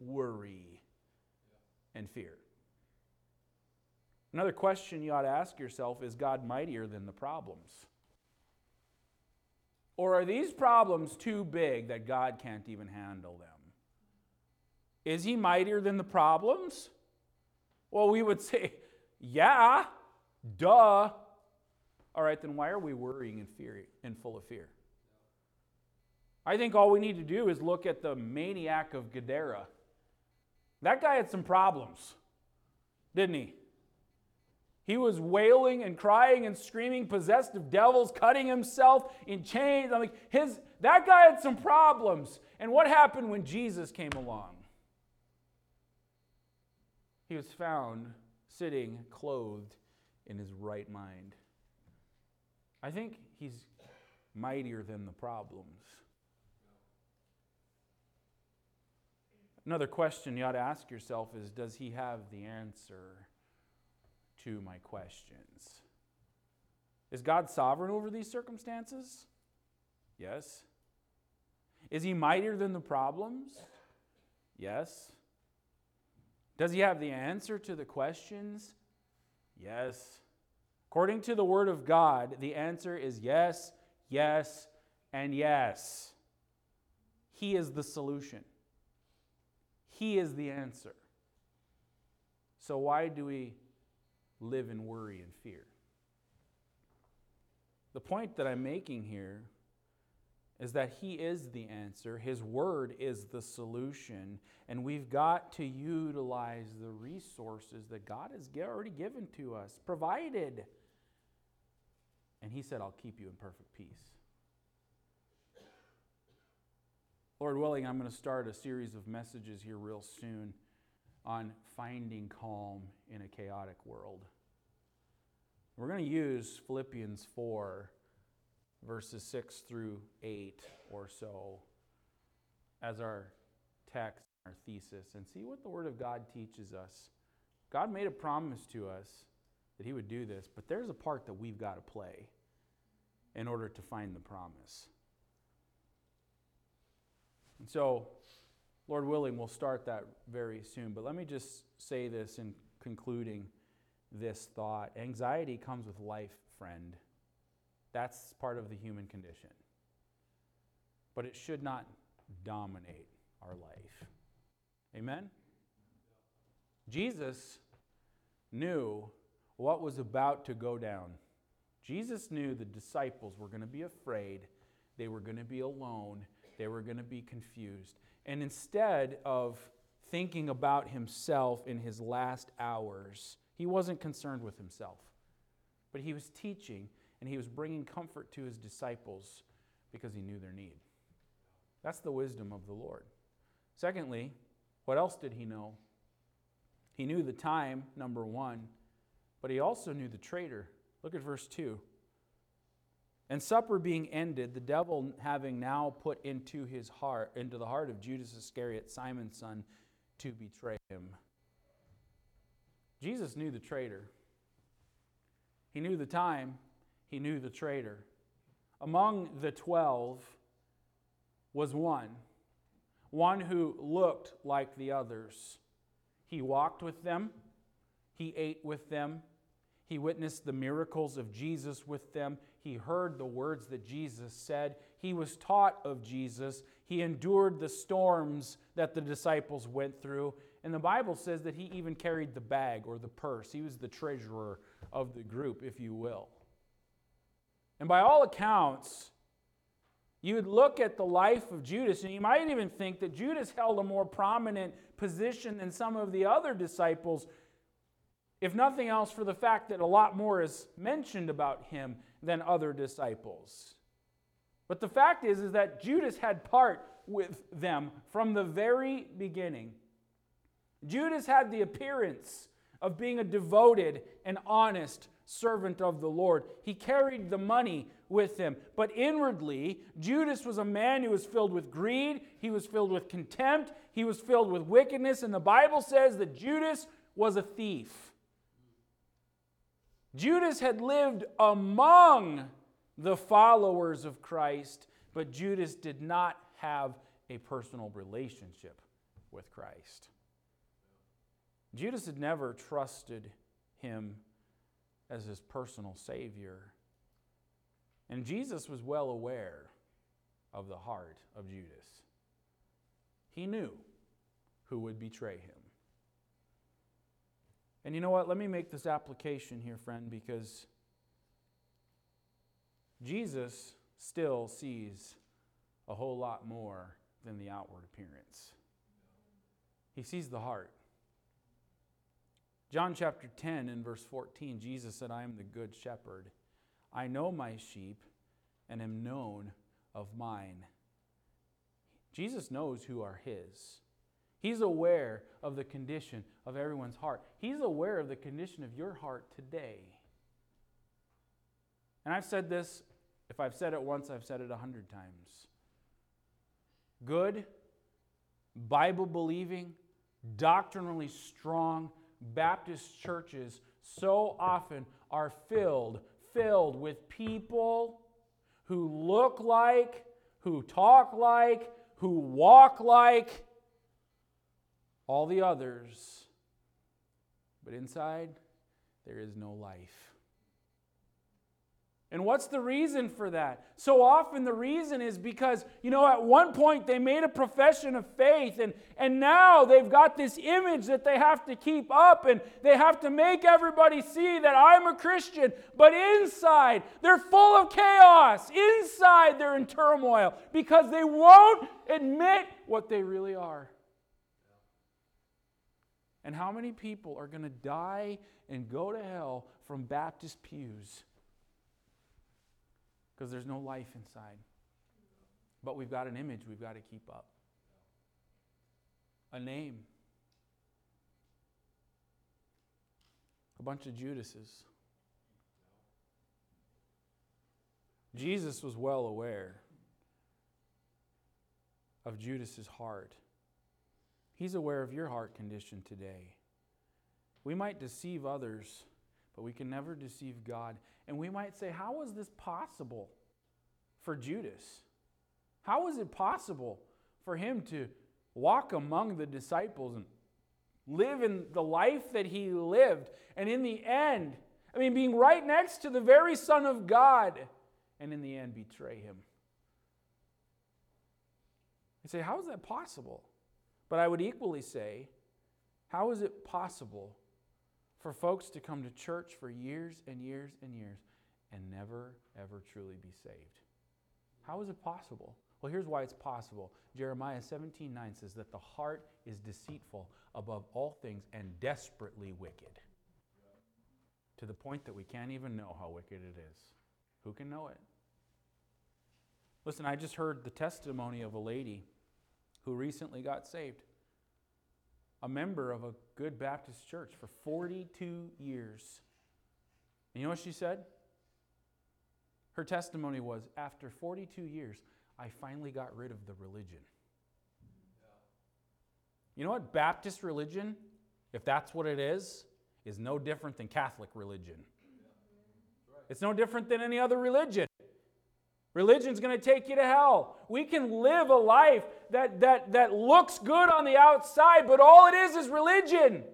worry and fear. Another question you ought to ask yourself is God mightier than the problems? Or are these problems too big that God can't even handle them? Is he mightier than the problems? Well, we would say, yeah, duh. All right, then why are we worrying and fear and full of fear? I think all we need to do is look at the maniac of Gadara. That guy had some problems, didn't he? He was wailing and crying and screaming, possessed of devils, cutting himself in chains. I'm like, his, that guy had some problems. And what happened when Jesus came along? He was found sitting clothed in his right mind. I think he's mightier than the problems. Another question you ought to ask yourself is Does he have the answer to my questions? Is God sovereign over these circumstances? Yes. Is he mightier than the problems? Yes. Does he have the answer to the questions? Yes. According to the Word of God, the answer is yes, yes, and yes. He is the solution, He is the answer. So, why do we live in worry and fear? The point that I'm making here is that He is the answer, His Word is the solution, and we've got to utilize the resources that God has already given to us, provided. And He said, I'll keep you in perfect peace. Lord willing, I'm going to start a series of messages here real soon on finding calm in a chaotic world. We're going to use Philippians 4 verses 6 through 8 or so as our text, our thesis, and see what the Word of God teaches us. God made a promise to us that He would do this, but there's a part that we've got to play in order to find the promise. And so, Lord willing, we'll start that very soon. But let me just say this in concluding this thought anxiety comes with life, friend. That's part of the human condition. But it should not dominate our life. Amen? Jesus knew what was about to go down. Jesus knew the disciples were going to be afraid, they were going to be alone, they were going to be confused. And instead of thinking about himself in his last hours, he wasn't concerned with himself, but he was teaching and he was bringing comfort to his disciples because he knew their need. That's the wisdom of the Lord. Secondly, what else did he know? He knew the time, number one, but he also knew the traitor. Look at verse 2. And supper being ended, the devil having now put into his heart, into the heart of Judas Iscariot, Simon's son, to betray him. Jesus knew the traitor. He knew the time, he knew the traitor. Among the twelve was one, one who looked like the others. He walked with them, he ate with them, he witnessed the miracles of Jesus with them, he heard the words that Jesus said, he was taught of Jesus, he endured the storms that the disciples went through. And the Bible says that he even carried the bag or the purse. He was the treasurer of the group, if you will. And by all accounts, you would look at the life of Judas, and you might even think that Judas held a more prominent position than some of the other disciples, if nothing else, for the fact that a lot more is mentioned about him than other disciples. But the fact is, is that Judas had part with them from the very beginning. Judas had the appearance of being a devoted and honest servant of the Lord. He carried the money with him. But inwardly, Judas was a man who was filled with greed, he was filled with contempt, he was filled with wickedness, and the Bible says that Judas was a thief. Judas had lived among the followers of Christ, but Judas did not have a personal relationship with Christ. Judas had never trusted him as his personal Savior. And Jesus was well aware of the heart of Judas. He knew who would betray him. And you know what? Let me make this application here, friend, because Jesus still sees a whole lot more than the outward appearance. He sees the heart. John chapter 10 and verse 14, Jesus said, I am the good shepherd. I know my sheep and am known of mine. Jesus knows who are his. He's aware of the condition of everyone's heart. He's aware of the condition of your heart today. And I've said this, if I've said it once, I've said it a hundred times. Good, Bible believing, doctrinally strong Baptist churches so often are filled, filled with people who look like, who talk like, who walk like all the others, but inside there is no life. And what's the reason for that? So often the reason is because, you know, at one point they made a profession of faith and, and now they've got this image that they have to keep up and they have to make everybody see that I'm a Christian. But inside, they're full of chaos. Inside, they're in turmoil because they won't admit what they really are. And how many people are going to die and go to hell from Baptist pews? because there's no life inside. But we've got an image we've got to keep up, a name, a bunch of Judases. Jesus was well aware of Judas's heart. He's aware of your heart condition today. We might deceive others, but we can never deceive God. And we might say, how was this possible for Judas? How was it possible for him to walk among the disciples and live in the life that he lived? And in the end, I mean, being right next to the very Son of God, and in the end, betray him. You say, how is that possible? But I would equally say, how is it possible for folks to come to church for years and years and years and never, ever truly be saved. How is it possible? Well, here's why it's possible. Jeremiah 17 9 says that the heart is deceitful above all things and desperately wicked. To the point that we can't even know how wicked it is. Who can know it? Listen, I just heard the testimony of a lady who recently got saved a member of a good Baptist church for 42 years. And you know what she said? Her testimony was after 42 years, I finally got rid of the religion. You know what? Baptist religion, if that's what it is, is no different than Catholic religion. It's no different than any other religion. Religion's going to take you to hell. We can live a life that, that, that looks good on the outside, but all it is is religion.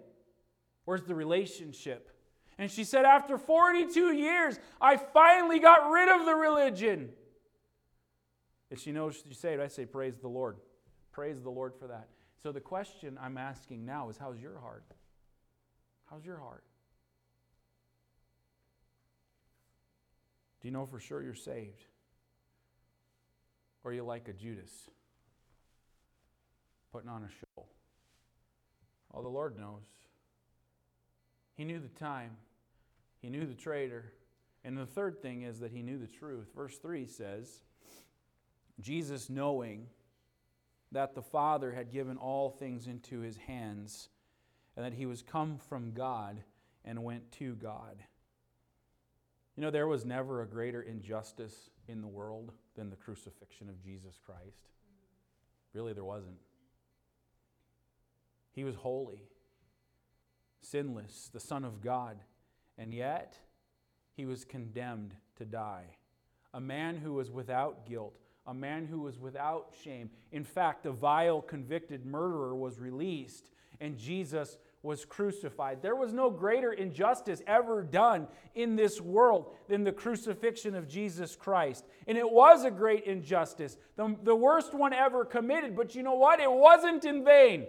Where's the relationship? And she said, After 42 years, I finally got rid of the religion. If she knows she saved, I say, Praise the Lord. Praise the Lord for that. So the question I'm asking now is, How's your heart? How's your heart? Do you know for sure you're saved? Or are you like a Judas, putting on a show? All the Lord knows. He knew the time, He knew the traitor. And the third thing is that He knew the truth. Verse 3 says, Jesus knowing that the Father had given all things into His hands, and that He was come from God and went to God. You know, there was never a greater injustice in the world than the crucifixion of Jesus Christ. Really, there wasn't. He was holy, sinless, the Son of God, and yet he was condemned to die. A man who was without guilt, a man who was without shame. In fact, a vile, convicted murderer was released, and Jesus was crucified. There was no greater injustice ever done in this world than the crucifixion of Jesus Christ. And it was a great injustice, the, the worst one ever committed. But you know what? It wasn't in vain.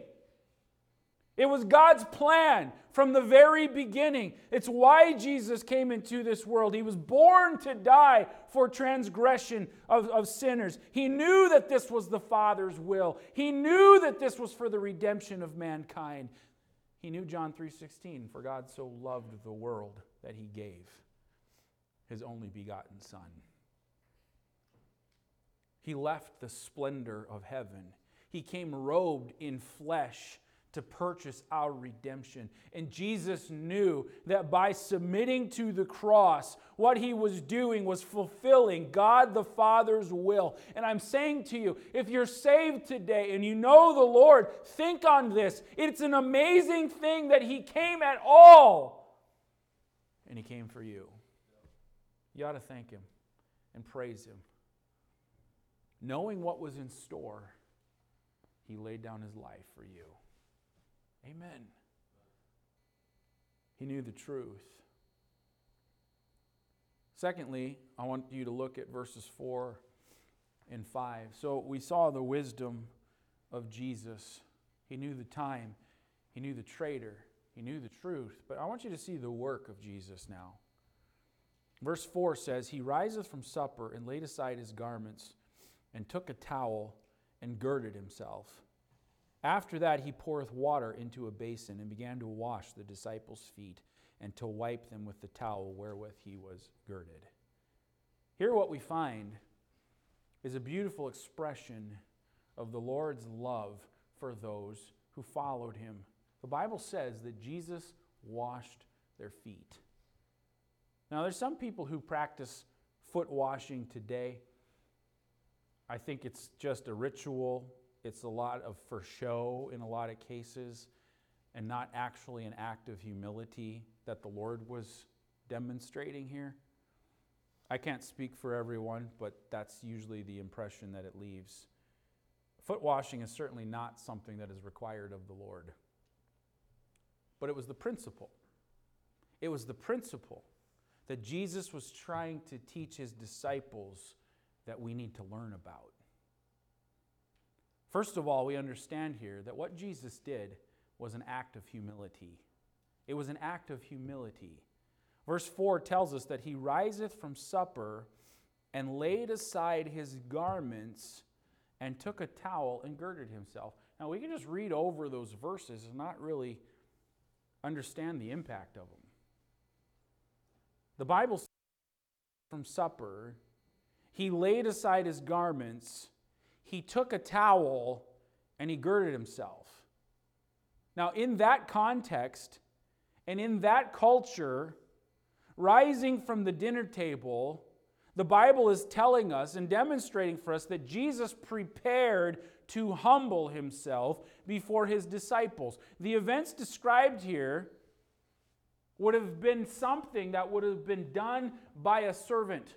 It was God's plan from the very beginning. It's why Jesus came into this world. He was born to die for transgression of, of sinners. He knew that this was the Father's will. He knew that this was for the redemption of mankind. He knew John 3:16, for God so loved the world that he gave his only begotten son. He left the splendor of heaven. He came robed in flesh to purchase our redemption. And Jesus knew that by submitting to the cross, what he was doing was fulfilling God the Father's will. And I'm saying to you, if you're saved today and you know the Lord, think on this. It's an amazing thing that he came at all. And he came for you. You ought to thank him and praise him. Knowing what was in store, he laid down his life for you. Amen. He knew the truth. Secondly, I want you to look at verses 4 and 5. So we saw the wisdom of Jesus. He knew the time, he knew the traitor, he knew the truth. But I want you to see the work of Jesus now. Verse 4 says, He riseth from supper and laid aside his garments and took a towel and girded himself. After that, he poureth water into a basin and began to wash the disciples' feet and to wipe them with the towel wherewith he was girded. Here, what we find is a beautiful expression of the Lord's love for those who followed him. The Bible says that Jesus washed their feet. Now, there's some people who practice foot washing today. I think it's just a ritual it's a lot of for show in a lot of cases and not actually an act of humility that the Lord was demonstrating here. I can't speak for everyone, but that's usually the impression that it leaves. Foot washing is certainly not something that is required of the Lord. But it was the principle. It was the principle that Jesus was trying to teach his disciples that we need to learn about. First of all, we understand here that what Jesus did was an act of humility. It was an act of humility. Verse 4 tells us that he riseth from supper and laid aside his garments and took a towel and girded himself. Now, we can just read over those verses and not really understand the impact of them. The Bible says from supper, he laid aside his garments he took a towel and he girded himself. Now, in that context and in that culture, rising from the dinner table, the Bible is telling us and demonstrating for us that Jesus prepared to humble himself before his disciples. The events described here would have been something that would have been done by a servant.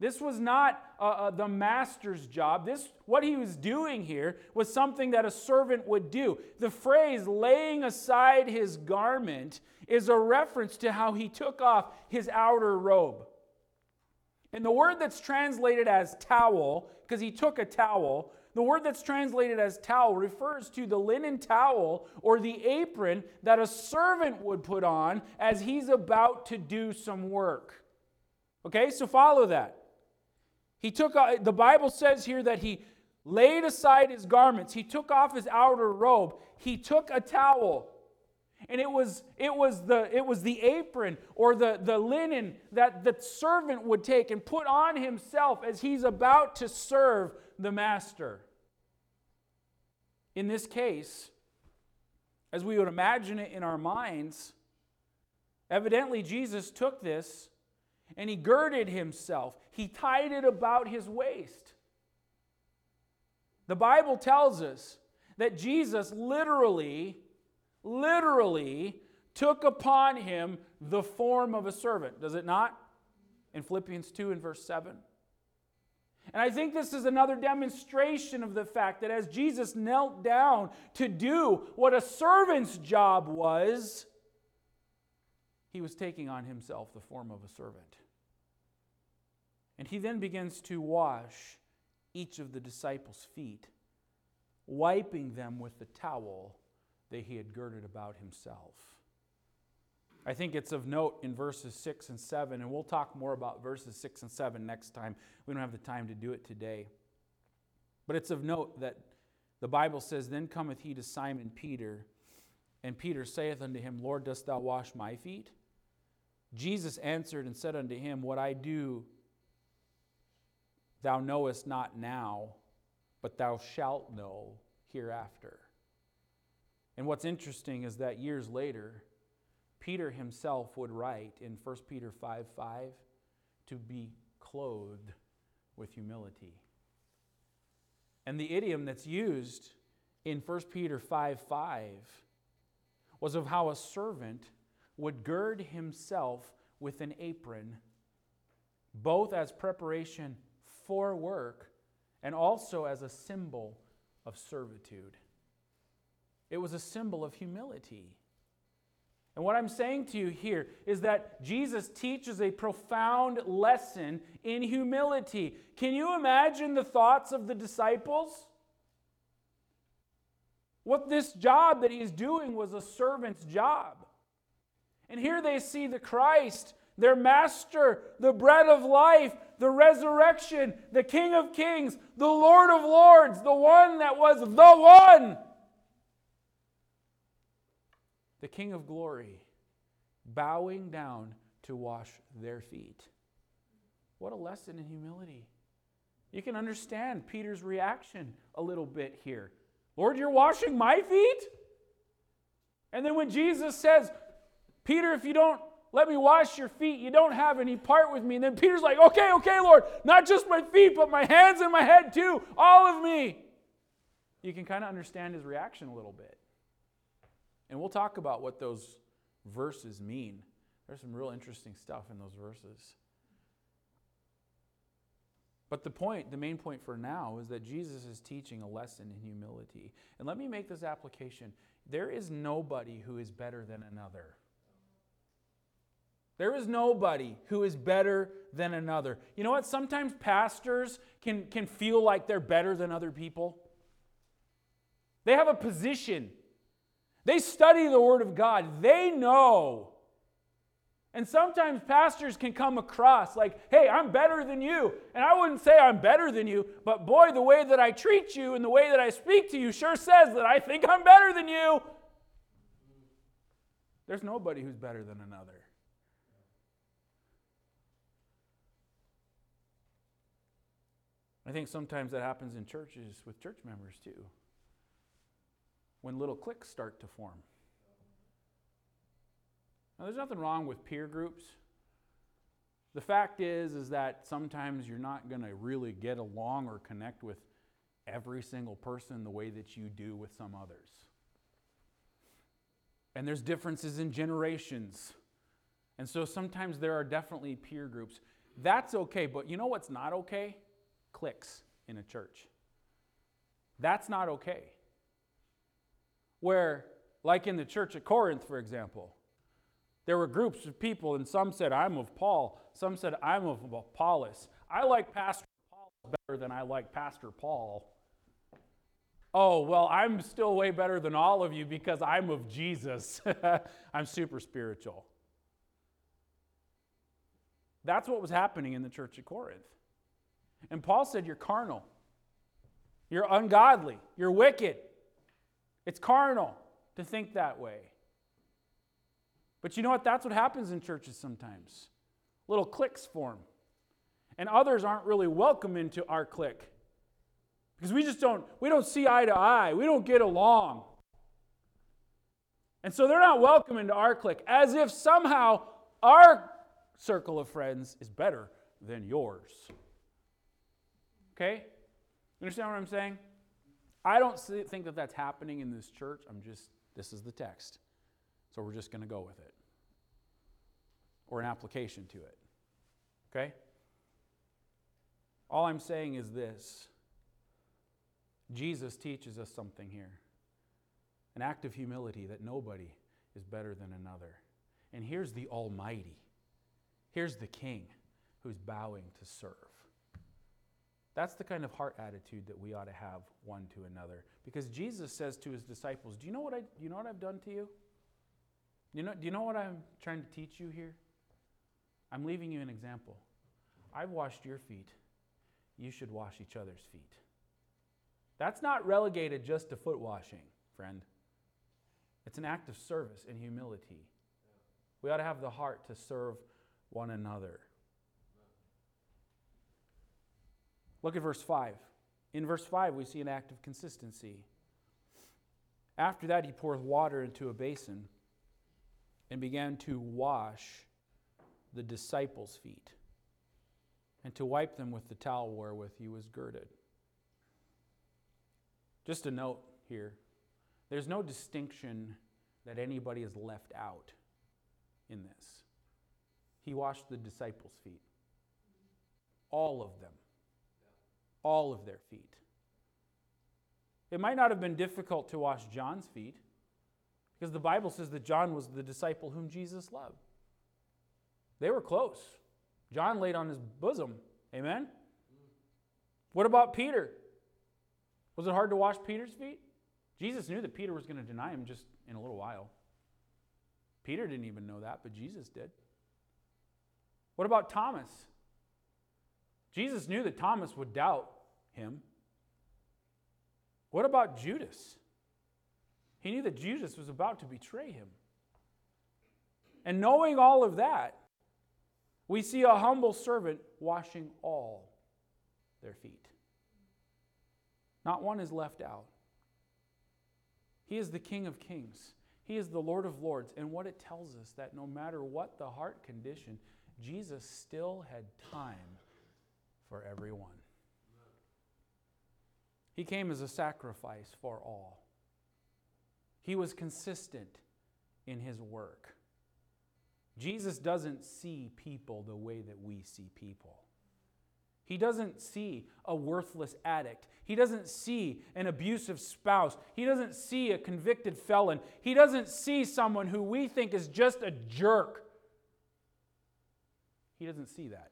This was not uh, uh, the master's job. This, what he was doing here, was something that a servant would do. The phrase laying aside his garment is a reference to how he took off his outer robe. And the word that's translated as towel, because he took a towel, the word that's translated as towel refers to the linen towel or the apron that a servant would put on as he's about to do some work. Okay, so follow that. He took, uh, the Bible says here that he laid aside his garments. He took off his outer robe. He took a towel. And it was, it was, the, it was the apron or the, the linen that the servant would take and put on himself as he's about to serve the master. In this case, as we would imagine it in our minds, evidently Jesus took this and he girded himself. He tied it about his waist. The Bible tells us that Jesus literally, literally took upon him the form of a servant, does it not? In Philippians 2 and verse 7. And I think this is another demonstration of the fact that as Jesus knelt down to do what a servant's job was, he was taking on himself the form of a servant. And he then begins to wash each of the disciples' feet, wiping them with the towel that he had girded about himself. I think it's of note in verses 6 and 7, and we'll talk more about verses 6 and 7 next time. We don't have the time to do it today. But it's of note that the Bible says, Then cometh he to Simon Peter, and Peter saith unto him, Lord, dost thou wash my feet? Jesus answered and said unto him, What I do thou knowest not now, but thou shalt know hereafter. And what's interesting is that years later, Peter himself would write in 1 Peter 5 5 to be clothed with humility. And the idiom that's used in 1 Peter 5 5 was of how a servant would gird himself with an apron, both as preparation for work and also as a symbol of servitude. It was a symbol of humility. And what I'm saying to you here is that Jesus teaches a profound lesson in humility. Can you imagine the thoughts of the disciples? What this job that he's doing was a servant's job. And here they see the Christ, their master, the bread of life, the resurrection, the King of kings, the Lord of lords, the one that was the one the King of glory, bowing down to wash their feet. What a lesson in humility. You can understand Peter's reaction a little bit here. Lord, you're washing my feet? And then when Jesus says, Peter, if you don't let me wash your feet, you don't have any part with me. And then Peter's like, okay, okay, Lord, not just my feet, but my hands and my head too, all of me. You can kind of understand his reaction a little bit. And we'll talk about what those verses mean. There's some real interesting stuff in those verses. But the point, the main point for now, is that Jesus is teaching a lesson in humility. And let me make this application there is nobody who is better than another. There is nobody who is better than another. You know what? Sometimes pastors can, can feel like they're better than other people. They have a position they study the Word of God. They know. And sometimes pastors can come across like, hey, I'm better than you. And I wouldn't say I'm better than you, but boy, the way that I treat you and the way that I speak to you sure says that I think I'm better than you. There's nobody who's better than another. I think sometimes that happens in churches with church members too when little cliques start to form. Now, there's nothing wrong with peer groups. The fact is, is that sometimes you're not going to really get along or connect with every single person the way that you do with some others. And there's differences in generations. And so sometimes there are definitely peer groups. That's okay, but you know what's not okay? Cliques in a church. That's not okay where, like in the church at Corinth, for example, there were groups of people, and some said, I'm of Paul, some said, I'm of Apollos. I like Pastor Paul better than I like Pastor Paul. Oh, well, I'm still way better than all of you because I'm of Jesus. I'm super spiritual. That's what was happening in the church at Corinth. And Paul said, You're carnal, you're ungodly, you're wicked. It's carnal to think that way. But you know what? That's what happens in churches sometimes. Little cliques form. And others aren't really welcome into our clique. Because we just don't, we don't see eye to eye. We don't get along. And so they're not welcome into our clique, as if somehow our circle of friends is better than yours. Okay? Understand what I'm saying? I don't think that that's happening in this church. I'm just, this is the text. So we're just going to go with it. Or an application to it. Okay? All I'm saying is this Jesus teaches us something here an act of humility that nobody is better than another. And here's the Almighty, here's the King who's bowing to serve. That's the kind of heart attitude that we ought to have one to another. Because Jesus says to his disciples, Do you know what, I, you know what I've done to you? You know, do you know what I'm trying to teach you here? I'm leaving you an example. I've washed your feet. You should wash each other's feet. That's not relegated just to foot washing, friend. It's an act of service and humility. We ought to have the heart to serve one another. Look at verse 5. In verse 5, we see an act of consistency. After that, he pours water into a basin and began to wash the disciples' feet and to wipe them with the towel wherewith he was girded. Just a note here there's no distinction that anybody is left out in this. He washed the disciples' feet, all of them all of their feet. It might not have been difficult to wash John's feet because the Bible says that John was the disciple whom Jesus loved. They were close. John laid on his bosom. Amen? What about Peter? Was it hard to wash Peter's feet? Jesus knew that Peter was going to deny him just in a little while. Peter didn't even know that, but Jesus did. What about Thomas? Jesus knew that Thomas would doubt him. What about Judas? He knew that Judas was about to betray him. And knowing all of that, we see a humble servant washing all their feet. Not one is left out. He is the King of Kings. He is the Lord of Lords. And what it tells us that no matter what the heart condition, Jesus still had time for everyone. He came as a sacrifice for all. He was consistent in his work. Jesus doesn't see people the way that we see people. He doesn't see a worthless addict. He doesn't see an abusive spouse. He doesn't see a convicted felon. He doesn't see someone who we think is just a jerk. He doesn't see that.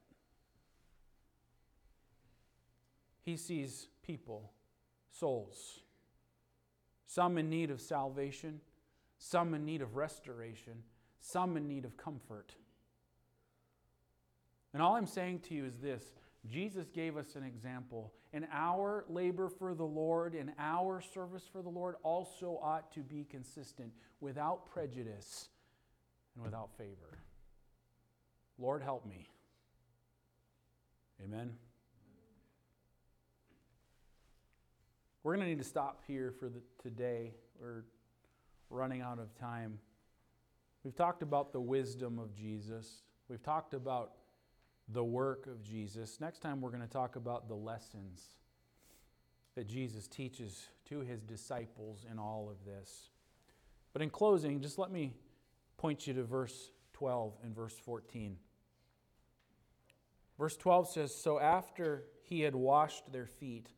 He sees people souls. Some in need of salvation, some in need of restoration, some in need of comfort. And all I'm saying to you is this Jesus gave us an example. And our labor for the Lord and our service for the Lord also ought to be consistent without prejudice and without favor. Lord, help me. Amen. We're going to need to stop here for the, today. We're running out of time. We've talked about the wisdom of Jesus. We've talked about the work of Jesus. Next time, we're going to talk about the lessons that Jesus teaches to his disciples in all of this. But in closing, just let me point you to verse 12 and verse 14. Verse 12 says So after he had washed their feet,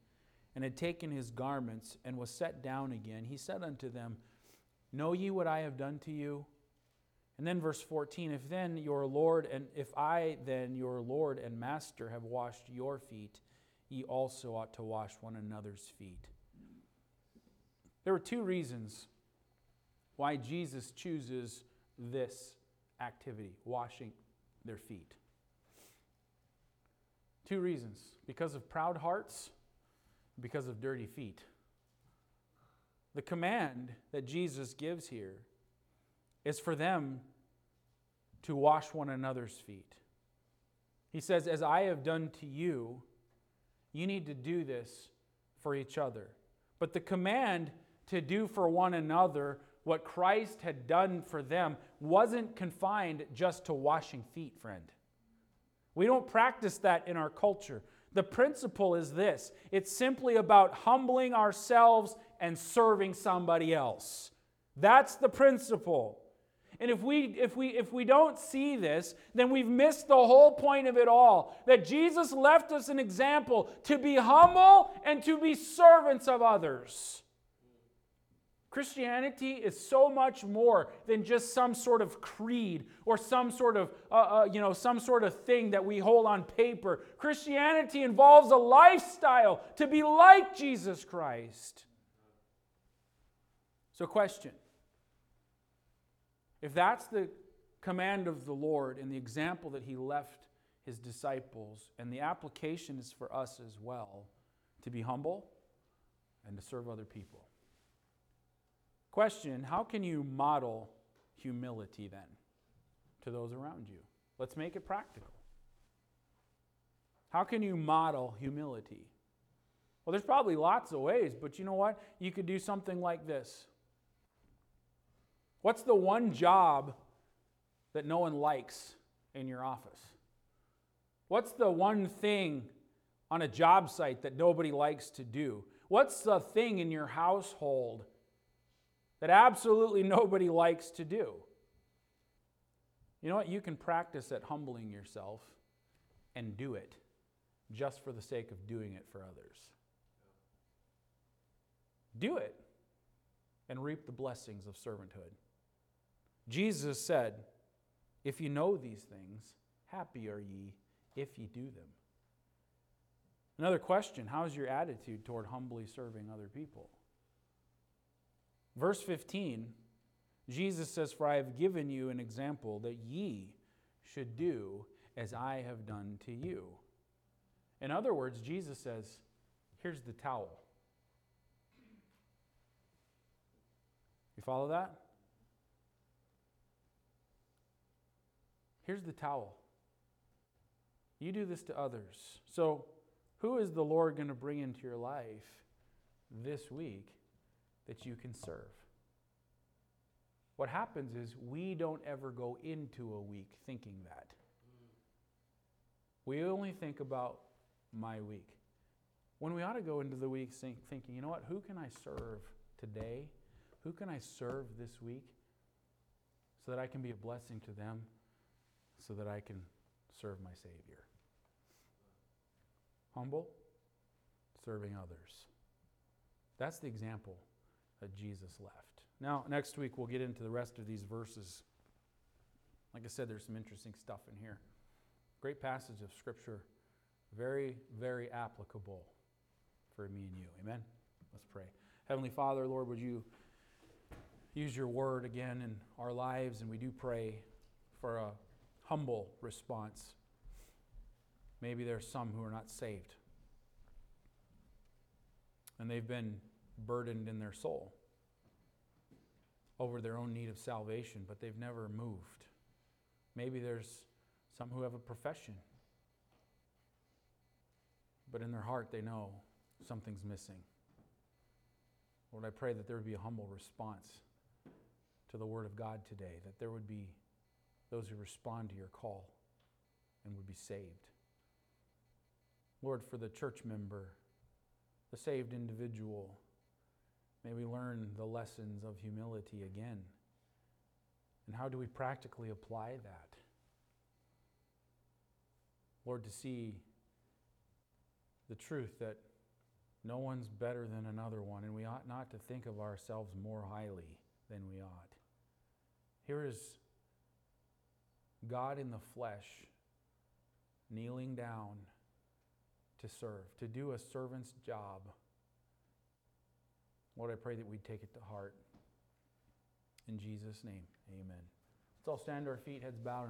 and had taken his garments and was set down again, he said unto them, Know ye what I have done to you? And then verse 14, if then your Lord and if I then your Lord and master have washed your feet, ye also ought to wash one another's feet. There were two reasons why Jesus chooses this activity, washing their feet. Two reasons because of proud hearts because of dirty feet. The command that Jesus gives here is for them to wash one another's feet. He says, As I have done to you, you need to do this for each other. But the command to do for one another what Christ had done for them wasn't confined just to washing feet, friend. We don't practice that in our culture. The principle is this it's simply about humbling ourselves and serving somebody else. That's the principle. And if we, if, we, if we don't see this, then we've missed the whole point of it all. That Jesus left us an example to be humble and to be servants of others. Christianity is so much more than just some sort of creed or some sort of, uh, uh, you know, some sort of thing that we hold on paper. Christianity involves a lifestyle to be like Jesus Christ. So, question if that's the command of the Lord and the example that He left His disciples, and the application is for us as well to be humble and to serve other people. Question How can you model humility then to those around you? Let's make it practical. How can you model humility? Well, there's probably lots of ways, but you know what? You could do something like this. What's the one job that no one likes in your office? What's the one thing on a job site that nobody likes to do? What's the thing in your household that absolutely nobody likes to do? You know what? You can practice at humbling yourself and do it just for the sake of doing it for others. Do it and reap the blessings of servanthood. Jesus said, If you know these things, happy are ye if ye do them. Another question How is your attitude toward humbly serving other people? Verse 15, Jesus says, For I have given you an example that ye should do as I have done to you. In other words, Jesus says, Here's the towel. You follow that? Here's the towel. You do this to others. So, who is the Lord going to bring into your life this week that you can serve? What happens is we don't ever go into a week thinking that. We only think about my week. When we ought to go into the week thinking, you know what, who can I serve today? Who can I serve this week so that I can be a blessing to them so that I can serve my Savior. Humble, serving others. That's the example that Jesus left. Now, next week we'll get into the rest of these verses. Like I said, there's some interesting stuff in here. Great passage of Scripture, very, very applicable for me and you. Amen? Let's pray. Heavenly Father, Lord, would you use your word again in our lives? And we do pray for a humble response. Maybe there's some who are not saved. And they've been burdened in their soul over their own need of salvation, but they've never moved. Maybe there's some who have a profession, but in their heart they know something's missing. Lord, I pray that there would be a humble response to the Word of God today, that there would be those who respond to your call and would be saved. Lord, for the church member, the saved individual, may we learn the lessons of humility again. And how do we practically apply that? Lord, to see the truth that no one's better than another one, and we ought not to think of ourselves more highly than we ought. Here is God in the flesh, kneeling down to serve, to do a servant's job. Lord, I pray that we'd take it to heart. In Jesus' name, amen. Let's all stand to our feet, heads bowed.